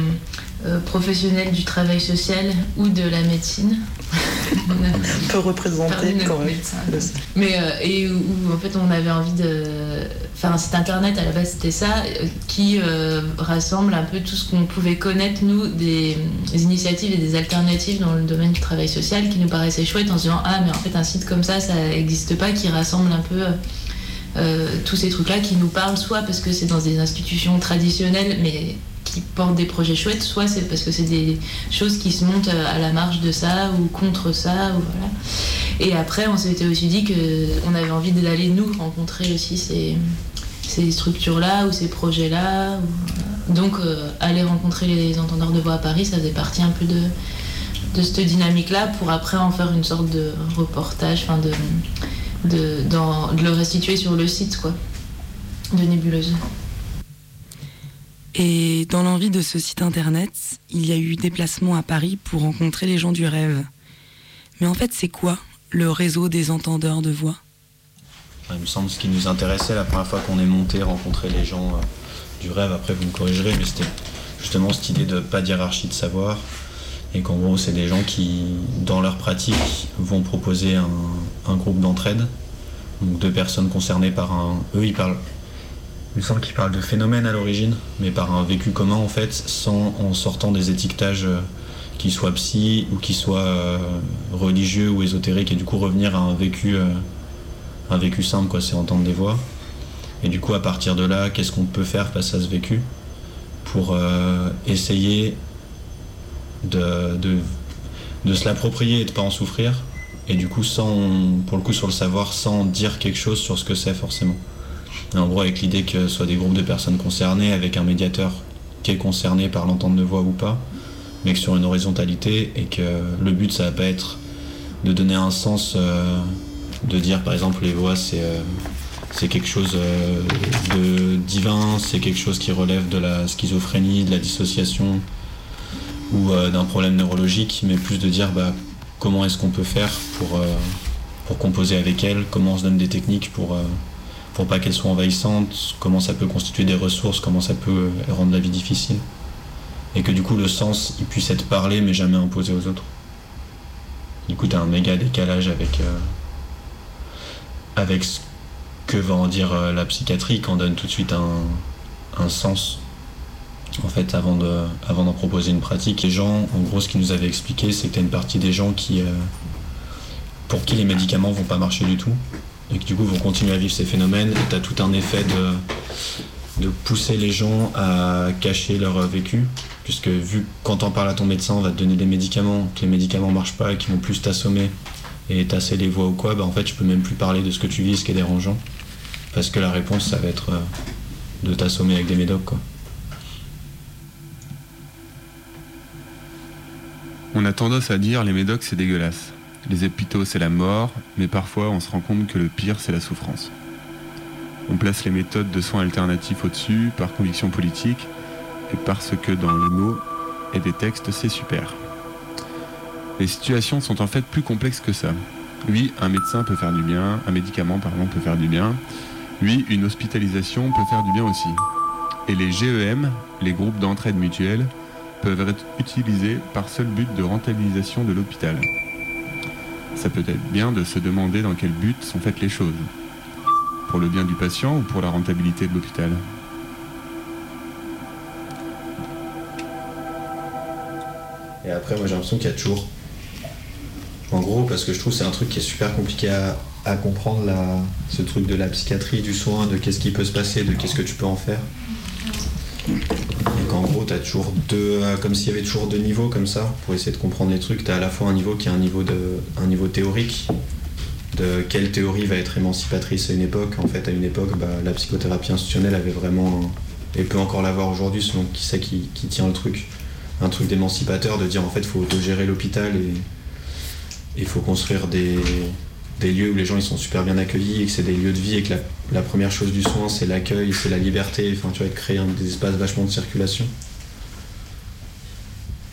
euh, professionnels du travail social ou de la médecine. un peu représenté quand même. Mais euh, et où, en fait on avait envie de faire un site internet à la base c'était ça euh, qui rassemble un peu tout ce qu'on pouvait connaître nous des, initiatives et des alternatives dans le domaine du travail social qui nous paraissaient chouettes en se disant ah mais en fait un site comme ça ça n'existe pas qui rassemble un peu tous ces trucs là qui nous parlent soit parce que c'est dans des institutions traditionnelles mais qui portent des projets chouettes, soit c'est parce que c'est des choses qui se montent à la marge de ça ou contre ça. Ou voilà. Et après, on s'était aussi dit qu'on avait envie d'aller nous rencontrer aussi ces, ces structures-là ou ces projets-là. Donc, euh, aller rencontrer les entendeurs de voix à Paris, ça faisait partie un peu de, de cette dynamique-là pour après en faire une sorte de reportage, de, de, de le restituer sur le site quoi, de Nébuleuse. Et dans l'envie de ce site internet, il y a eu déplacement à Paris pour rencontrer les gens du rêve. Mais en fait, c'est quoi le réseau des entendeurs de voix? Il me semble ce qui nous intéressait la première fois qu'on est monté, rencontrer les gens euh, du rêve. Après, vous me corrigerez, mais c'était justement cette idée de pas d'hierarchie de savoir. Et qu'en gros, c'est des gens qui, dans leur pratique, vont proposer un, un groupe d'entraide. Donc deux personnes concernées par un. Eux, ils parlent il me semble qu'il parle de phénomène à l'origine, mais par un vécu commun en fait, sans en sortant des étiquetages euh, qui soient psy ou qui soient euh, religieux ou ésotériques, et du coup revenir à un vécu, euh, un vécu simple, quoi, c'est entendre des voix. Et du coup, à partir de là, qu'est-ce qu'on peut faire face à ce vécu pour essayer de, de, se l'approprier et de pas en souffrir, et du coup, sans, pour le coup, sur le savoir, sans dire quelque chose sur ce que c'est forcément en gros, avec l'idée que ce soit des groupes de personnes concernées, avec un médiateur qui est concerné par l'entente de voix ou pas, mais que sur une horizontalité, et que le but, ça va pas être de donner un sens, euh, de dire par exemple les voix, c'est euh, quelque chose euh, de divin, c'est quelque chose qui relève de la schizophrénie, de la dissociation ou d'un problème neurologique, mais plus de dire bah, comment est-ce qu'on peut faire pour, pour composer avec elle, comment on se donne des techniques pour pour pas qu'elles soient envahissantes, comment ça peut constituer des ressources, comment ça peut euh, rendre la vie difficile. Et que du coup le sens il puisse être parlé mais jamais imposé aux autres. Du coup t'as un méga décalage avec, euh, avec ce que va en dire euh, la psychiatrie en donne tout de suite un, sens. En fait, avant d'en avant proposer une pratique, les gens, en gros, ce qu'ils nous avaient expliqué, c'est que t'as une partie des gens qui, pour qui les médicaments vont pas marcher du tout, et qui du coup vont continuer à vivre ces phénomènes. Et tu as tout un effet de, de pousser les gens à cacher leur vécu, puisque vu que quand on parle à ton médecin, on va te donner des médicaments, que les médicaments marchent pas et qu'ils vont plus t'assommer et tasser les voix ou quoi, bah en fait je peux même plus parler de ce que tu vis, ce qui est dérangeant. Parce que la réponse ça va être euh, de t'assommer avec des médocs quoi. On a tendance à dire les médocs c'est dégueulasse. Les hôpitaux, c'est la mort, mais parfois on se rend compte que le pire, c'est la souffrance. On place les méthodes de soins alternatifs au-dessus par conviction politique et parce que dans les mots et des textes, c'est super. Les situations sont en fait plus complexes que ça. Oui, un médecin peut faire du bien, un médicament pardon peut faire du bien. Oui, une hospitalisation peut faire du bien aussi. Et les GEM, les groupes d'entraide mutuelle, peuvent être utilisés par seul but de rentabilisation de l'hôpital. Ça peut être bien de se demander dans quel but sont faites les choses. Pour le bien du patient ou pour la rentabilité de l'hôpital? Et après, moi j'ai l'impression qu'il y a toujours. En gros, parce que je trouve que c'est un truc qui est super compliqué à, comprendre, ce truc de la psychiatrie, du soin, de qu'est-ce qui peut se passer, de qu'est-ce que tu peux en faire. Et qu'en gros, tu as toujours deux. Euh, comme s'il y avait toujours deux niveaux comme ça, pour essayer de comprendre les trucs. Tu as à la fois un niveau qui est un niveau, de, un niveau théorique, de quelle théorie va être émancipatrice à une époque. En fait, à une époque, bah, la psychothérapie institutionnelle avait vraiment. et peut encore l'avoir aujourd'hui, selon qui c'est qui, qui tient le truc un truc d'émancipateur de dire en fait il faut autogérer l'hôpital et il faut construire des, lieux où les gens ils sont super bien accueillis et que c'est des lieux de vie et que la, première chose du soin c'est l'accueil, c'est la liberté, enfin tu vas créer des espaces vachement de circulation.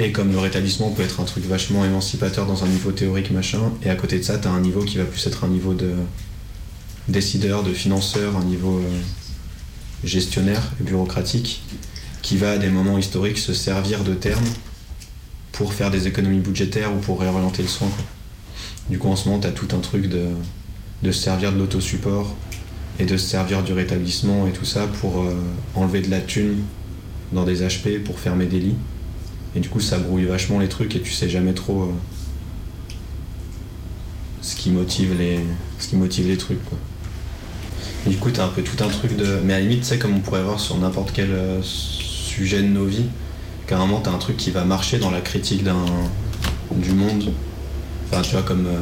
Et comme le rétablissement peut être un truc vachement émancipateur dans un niveau théorique machin, et à côté de ça, tu as un niveau qui va plus être un niveau de décideur, de financeur, un niveau euh, gestionnaire et bureaucratique, qui va à des moments historiques se servir de termes pour faire des économies budgétaires ou pour réorienter le soin. Du coup, en ce moment, tu as tout un truc de, de se servir de l'autosupport et de se servir du rétablissement et tout ça pour euh, enlever de la thune dans des HP pour fermer des lits. Et du coup, ça brouille vachement les trucs et tu sais jamais trop euh, ce, qui motive les, ce qui motive les trucs. Quoi. du coup, t'as un peu tout un truc de. Mais à la limite, sais, comme on pourrait voir sur n'importe quel euh, sujet de nos vies. Carrément, t'as un truc qui va marcher dans la critique du monde. Enfin, tu vois, comme. Euh,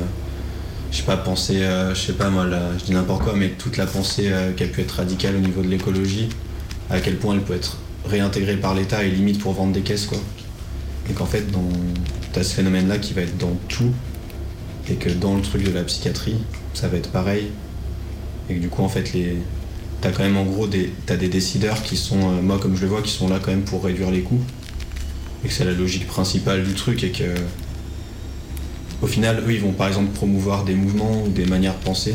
je sais pas, penser. je sais pas, moi, je dis n'importe quoi, mais toute la pensée qui a pu être radicale au niveau de l'écologie, à quel point elle peut être réintégrée par l'État et limite pour vendre des caisses, quoi. Et qu'en fait, t'as ce phénomène-là qui va être dans tout, et que dans le truc de la psychiatrie, ça va être pareil. Et que du coup, en fait, les, t'as quand même en gros des, as des décideurs qui sont, euh, moi comme je le vois, qui sont là quand même pour réduire les coûts. Et que c'est la logique principale du truc et que au final, eux, ils vont par exemple promouvoir des mouvements ou des manières de penser,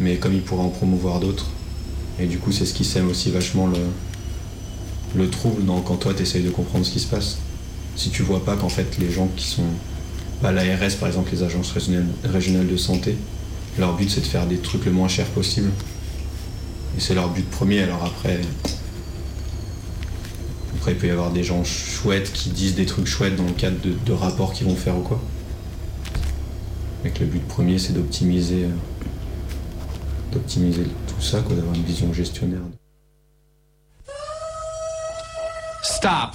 mais comme ils pourraient en promouvoir d'autres. Et du coup, c'est ce qui sème aussi vachement le, le trouble quand toi, tu essayes de comprendre ce qui se passe. Si tu vois pas qu'en fait, les gens qui sont. Bah, L'ARS, par exemple, les agences régionales de santé, leur but, c'est de faire des trucs le moins cher possible et c'est leur but premier, alors après. Après, il peut y avoir des gens chouettes qui disent des trucs chouettes dans le cadre de, rapports qu'ils vont faire ou quoi. Que le but premier, c'est d'optimiser. Euh, d'optimiser tout ça, quoi, d'avoir une vision gestionnaire. Stop!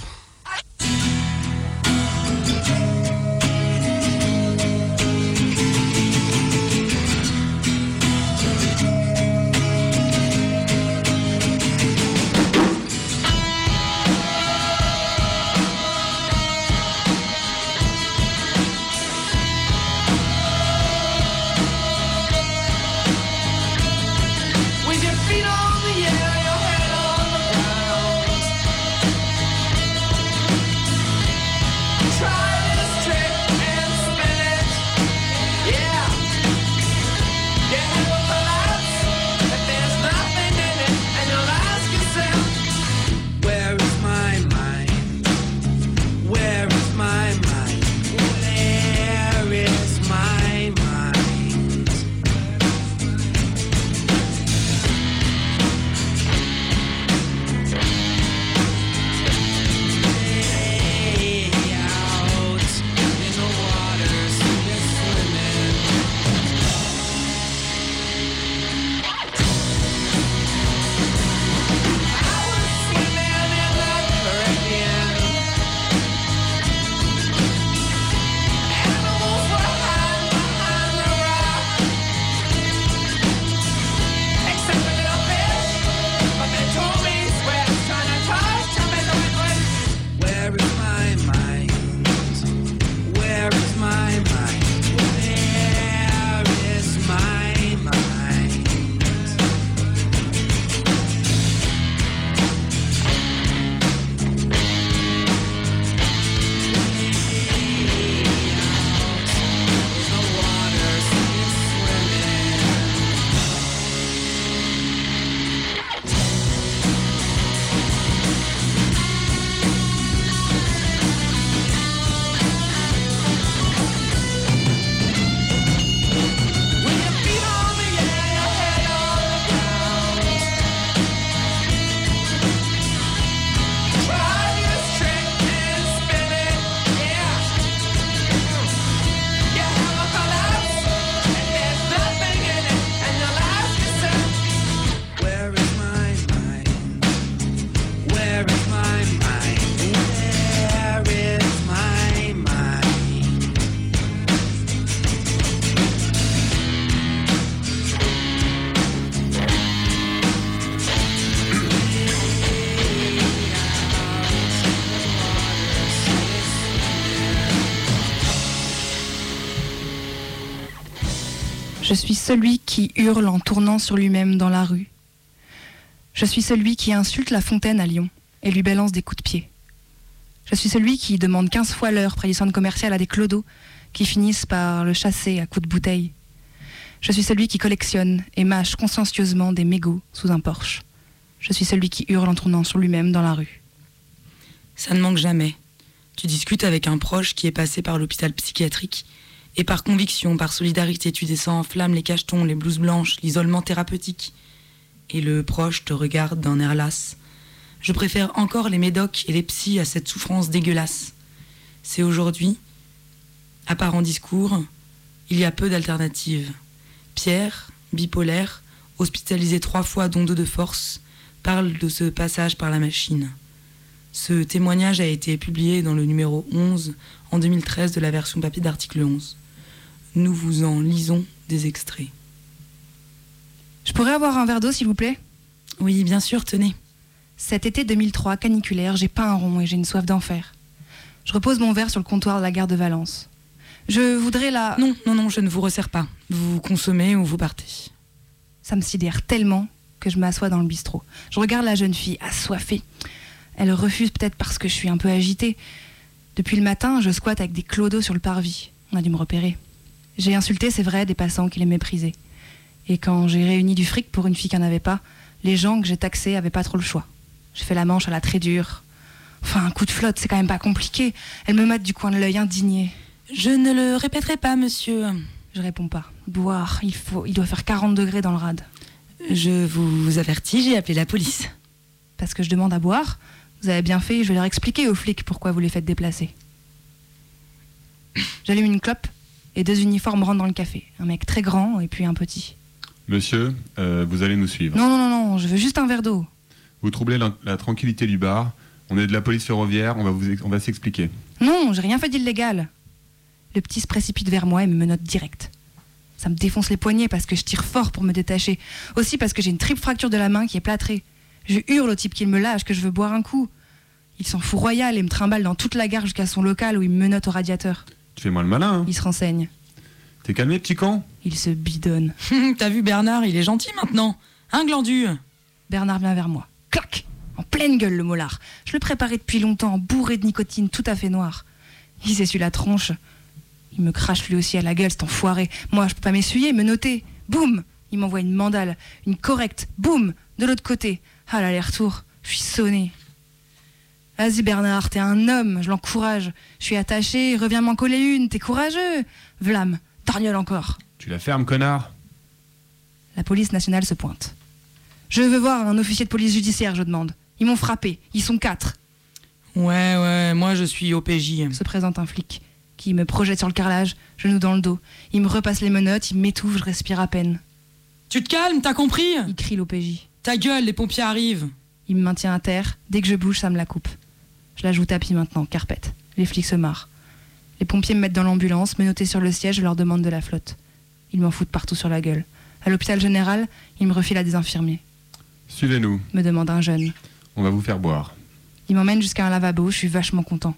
Celui qui hurle en tournant sur lui-même dans la rue. Je suis celui qui insulte la fontaine à Lyon et lui balance des coups de pied. Je suis celui qui demande 15 fois l'heure près du centre commercial à des clodos qui finissent par le chasser à coups de bouteille. Je suis celui qui collectionne et mâche consciencieusement des mégots sous un porche. Je suis celui qui hurle en tournant sur lui-même dans la rue. Ça ne manque jamais. Tu discutes avec un proche qui est passé par l'hôpital psychiatrique et par conviction, par solidarité, tu descends en flammes les cachetons, les blouses blanches, l'isolement thérapeutique. Et le proche te regarde d'un air las. Je préfère encore les médocs et les psys à cette souffrance dégueulasse. C'est aujourd'hui, à part en discours, il y a peu d'alternatives. Pierre, bipolaire, hospitalisé trois fois dont deux de force, parle de ce passage par la machine. Ce témoignage a été publié dans le numéro 11 en 2013 de la version papier d'article 11. Nous vous en lisons des extraits. Je pourrais avoir un verre d'eau, s'il vous plaît? Oui, bien sûr, tenez. Cet été 2003, caniculaire, j'ai pas un rond et j'ai une soif d'enfer. Je repose mon verre sur le comptoir de la gare de Valence. Je voudrais la... Non, non, non, je ne vous resserre pas. Vous consommez ou vous partez. Ça me sidère tellement que je m'assois dans le bistrot. Je regarde la jeune fille, assoiffée. Elle refuse peut-être parce que je suis un peu agitée. Depuis le matin, je squatte avec des clodos sur le parvis. On a dû me repérer. J'ai insulté, c'est vrai, des passants qui les méprisaient. Et quand j'ai réuni du fric pour une fille qui n'en avait pas, les gens que j'ai taxés avaient pas trop le choix. J'ai fait la manche à la très dure. Enfin, un coup de flotte, c'est quand même pas compliqué. Elle me mate du coin de l'œil indigné. Je ne le répéterai pas, monsieur. Je réponds pas. Boire, il faut, il doit faire 40 degrés dans le rad. Je vous avertis, j'ai appelé la police. Parce que je demande à boire Vous avez bien fait, je vais leur expliquer aux flics pourquoi vous les faites déplacer. J'allume une clope et deux uniformes rentrent dans le café. Un mec très grand et puis un petit. Monsieur, euh, vous allez nous suivre. Non, non, non, non, je veux juste un verre d'eau. Vous troublez la, la tranquillité du bar. On est de la police ferroviaire, on va, vous, on va s'expliquer. Non, j'ai rien fait d'illégal. Le petit se précipite vers moi et me menotte direct. Ça me défonce les poignets parce que je tire fort pour me détacher. Aussi parce que j'ai une triple fracture de la main qui est plâtrée. Je hurle au type qu'il me lâche que je veux boire un coup. Il s'en fout royal et me trimballe dans toute la gare jusqu'à son local où il me menotte au radiateur. Tu fais moi le malin, hein Il se renseigne. T'es calmé, petit con Il se bidonne. T'as vu Bernard, il est gentil maintenant. Un glandu? Bernard vient vers moi. Clac En pleine gueule, le molar. Je le préparais depuis longtemps, bourré de nicotine, tout à fait noir. Il s'essuie la tronche. Il me crache lui aussi à la gueule, cet enfoiré. Moi, je peux pas m'essuyer, me noter. Boum Il m'envoie une mandale. Une correcte. Boum De l'autre côté. Ah, l'aller-retour. Je suis sonné. Vas-y, Bernard, t'es un homme. Je l'encourage. Je suis attaché. Reviens m'en coller une. T'es courageux. Vlam. Torgnole encore. Tu la fermes, connard La police nationale se pointe. Je veux voir un officier de police judiciaire, je demande. Ils m'ont frappé. Ils sont quatre. Ouais, ouais, moi je suis OPJ. Se présente un flic qui me projette sur le carrelage, genou dans le dos. Il me repasse les menottes, il m'étouffe, je respire à peine. Tu te calmes, t'as compris? Il crie l'OPJ. Ta gueule, les pompiers arrivent. Il me maintient à terre. Dès que je bouge, ça me la coupe. Je la joue tapis maintenant, carpette. Les flics se marrent. Les pompiers me mettent dans l'ambulance, menottés sur le siège, je leur demande de la flotte. Ils m'en foutent partout sur la gueule. À l'hôpital général, ils me refilent à des infirmiers. Suivez-nous, Me demande un jeune. on va vous faire boire. Ils m'emmènent jusqu'à un lavabo, je suis vachement content.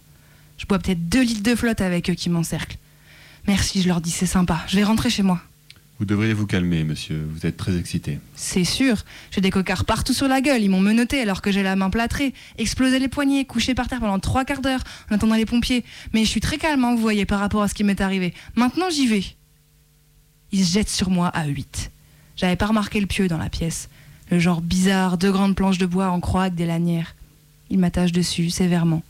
Je bois peut-être deux litres de flotte avec eux qui m'encerclent. Merci, je leur dis, c'est sympa. Je vais rentrer chez moi. Vous devriez vous calmer, monsieur, vous êtes très excité. C'est sûr, j'ai des cocards partout sur la gueule, ils m'ont menotté alors que j'ai la main plâtrée, explosé les poignets, couché par terre pendant trois quarts d'heure en attendant les pompiers. Mais je suis très calme, hein, vous voyez, par rapport à ce qui m'est arrivé. Maintenant j'y vais. Ils se jettent sur moi à 8. J'avais pas remarqué le pieu dans la pièce. Le genre bizarre, deux grandes planches de bois en croix avec des lanières. Ils m'attachent dessus, sévèrement.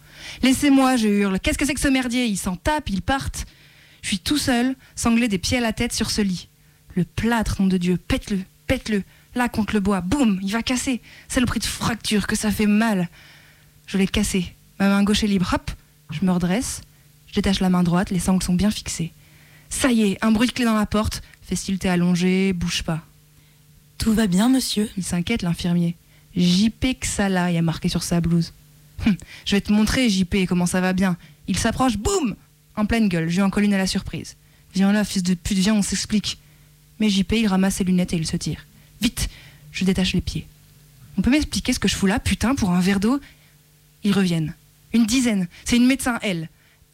Laissez-moi, je hurle. Qu'est-ce que c'est que ce merdier? Ils s'en tapent, ils partent. Je suis tout seul, sanglé des pieds à la tête sur ce lit. Le plâtre, nom de Dieu, pète-le, pète-le. Là, contre le bois, boum, il va casser. C'est le prix de fracture, que ça fait mal. Je l'ai cassé. Ma main gauche est libre, hop, je me redresse. Je détache la main droite, les sangles sont bien fixées. Ça y est, un bruit de clé dans la porte. Fais-t-il t'es allongé, bouge pas. Tout va bien, monsieur? Il s'inquiète, l'infirmier. JP Xala, il y a marqué sur sa blouse. Hum, je vais te montrer, JP, comment ça va bien. Il s'approche, boum En pleine gueule, je lui en colle une à la surprise. Viens là, fils de pute, viens, on s'explique. JP, il ramasse ses lunettes et il se tire. Vite Je détache les pieds. On peut m'expliquer ce que je fous là, putain, pour un verre d'eau? Ils reviennent. Une dizaine. C'est une médecin, elle.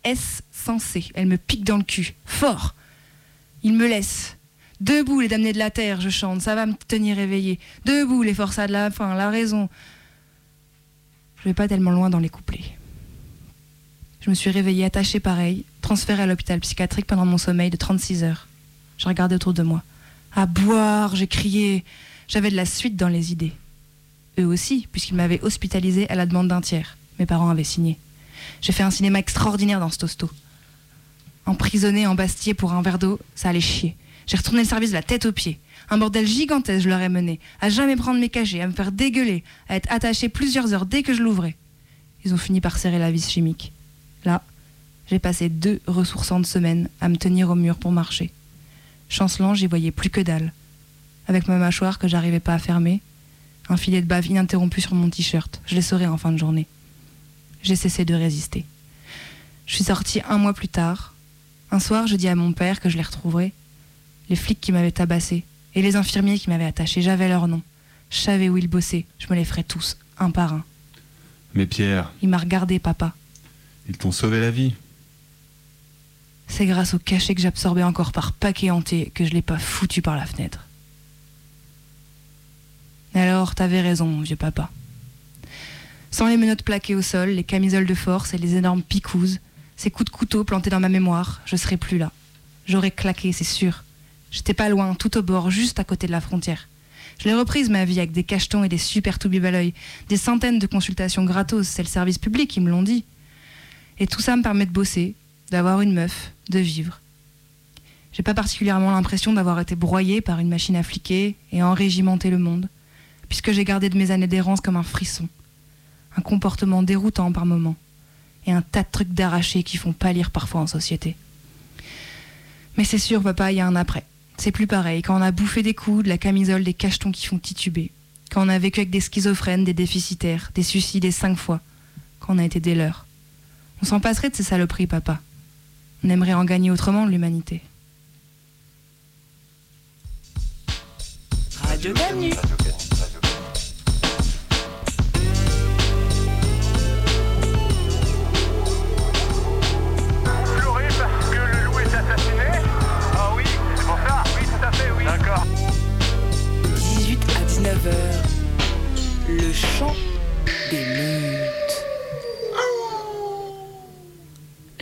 S sans C. Elle me pique dans le cul. Fort. Ils me laissent. Debout les damnés de la terre, je chante, ça va me tenir éveillé. Debout les forçats de la faim, la raison. Je vais pas tellement loin dans les couplets. Je me suis réveillée attachée pareil, transférée à l'hôpital psychiatrique pendant mon sommeil de 36 heures. Je regardais autour de moi. À boire, j'ai crié. J'avais de la suite dans les idées. Eux aussi, puisqu'ils m'avaient hospitalisée à la demande d'un tiers. Mes parents avaient signé. J'ai fait un cinéma extraordinaire dans ce tosto. Emprisonné, embastillé pour un verre d'eau, ça allait chier. J'ai retourné le service de la tête aux pieds. Un bordel gigantesque, je leur ai mené. À jamais prendre mes cachets, à me faire dégueuler, à être attaché plusieurs heures dès que je l'ouvrais. Ils ont fini par serrer la vis chimique. Là, j'ai passé deux ressourçantes semaines à me tenir au mur pour marcher. Chancelant, j'y voyais plus que dalle. Avec ma mâchoire que j'arrivais pas à fermer, un filet de bave ininterrompu sur mon t-shirt, je les saurais en fin de journée. J'ai cessé de résister. Je suis sortie un mois plus tard. Un soir, je dis à mon père que je les retrouverai. Les flics qui m'avaient tabassé et les infirmiers qui m'avaient attaché, j'avais leur nom. Je savais où ils bossaient. Je me les ferais tous, un par un. Mais Pierre. Il m'a regardé, papa. Ils t'ont sauvé la vie. C'est grâce au cachet que j'absorbais encore par paquet hanté que je l'ai pas foutu par la fenêtre. Alors, t'avais raison, vieux papa. Sans les menottes plaquées au sol, les camisoles de force et les énormes picouzes, ces coups de couteau plantés dans ma mémoire, je serais plus là. J'aurais claqué, c'est sûr. J'étais pas loin, tout au bord, juste à côté de la frontière. Je l'ai reprise ma vie avec des cachetons et des super toubibs à l'œil, des centaines de consultations gratos, c'est le service public, qui me l'ont dit. Et tout ça me permet de bosser, d'avoir une meuf, de vivre. J'ai pas particulièrement l'impression d'avoir été broyée par une machine à fliquer et enrégimenté le monde, puisque j'ai gardé de mes années d'errance comme un frisson, un comportement déroutant par moments, et un tas de trucs d'arrachés qui font pâlir parfois en société. Mais c'est sûr, papa, il y a un après. C'est plus pareil quand on a bouffé des coups, de la camisole, des cachetons qui font tituber, quand on a vécu avec des schizophrènes, des déficitaires, des suicides cinq fois, quand on a été des leurs. On s'en passerait de ces saloperies, papa. On aimerait en gagner autrement l'humanité. Radio Canu. Parce que le loup est assassiné Ah oui, c'est pour ça Oui, tout à fait, oui. D'accord. 18 à 19h. Le chant des meutes.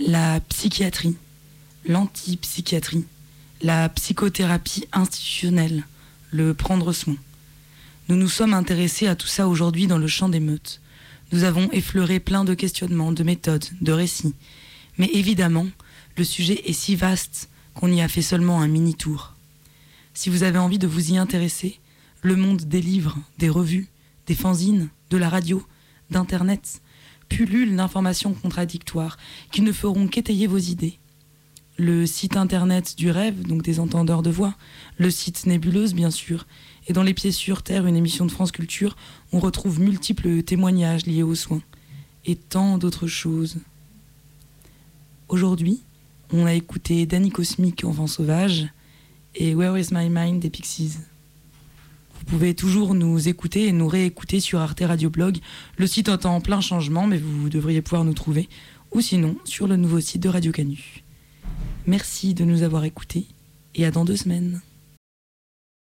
La psychiatrie, l'antipsychiatrie, la psychothérapie institutionnelle, le prendre soin. Nous nous sommes intéressés à tout ça aujourd'hui dans le champ des meutes. Nous avons effleuré plein de questionnements, de méthodes, de récits. Mais évidemment, le sujet est si vaste qu'on y a fait seulement un mini-tour. Si vous avez envie de vous y intéresser, le monde des livres, des revues, des fanzines, de la radio, d'Internet, pullule d'informations contradictoires qui ne feront qu'étayer vos idées. Le site internet du rêve, donc des entendeurs de voix, le site Nébuleuse bien sûr, et dans Les Pieds sur Terre, une émission de France Culture, on retrouve multiples témoignages liés aux soins, et tant d'autres choses. Aujourd'hui, on a écouté Danny Cosmic, Enfant Sauvage, et Where is My Mind des Pixies. Pouvez toujours nous écouter et nous réécouter sur Arte Radio Blog. Le site est en plein changement, mais vous devriez pouvoir nous trouver. Ou sinon, sur le nouveau site de Radio Canu. Merci de nous avoir écoutés et à dans deux semaines.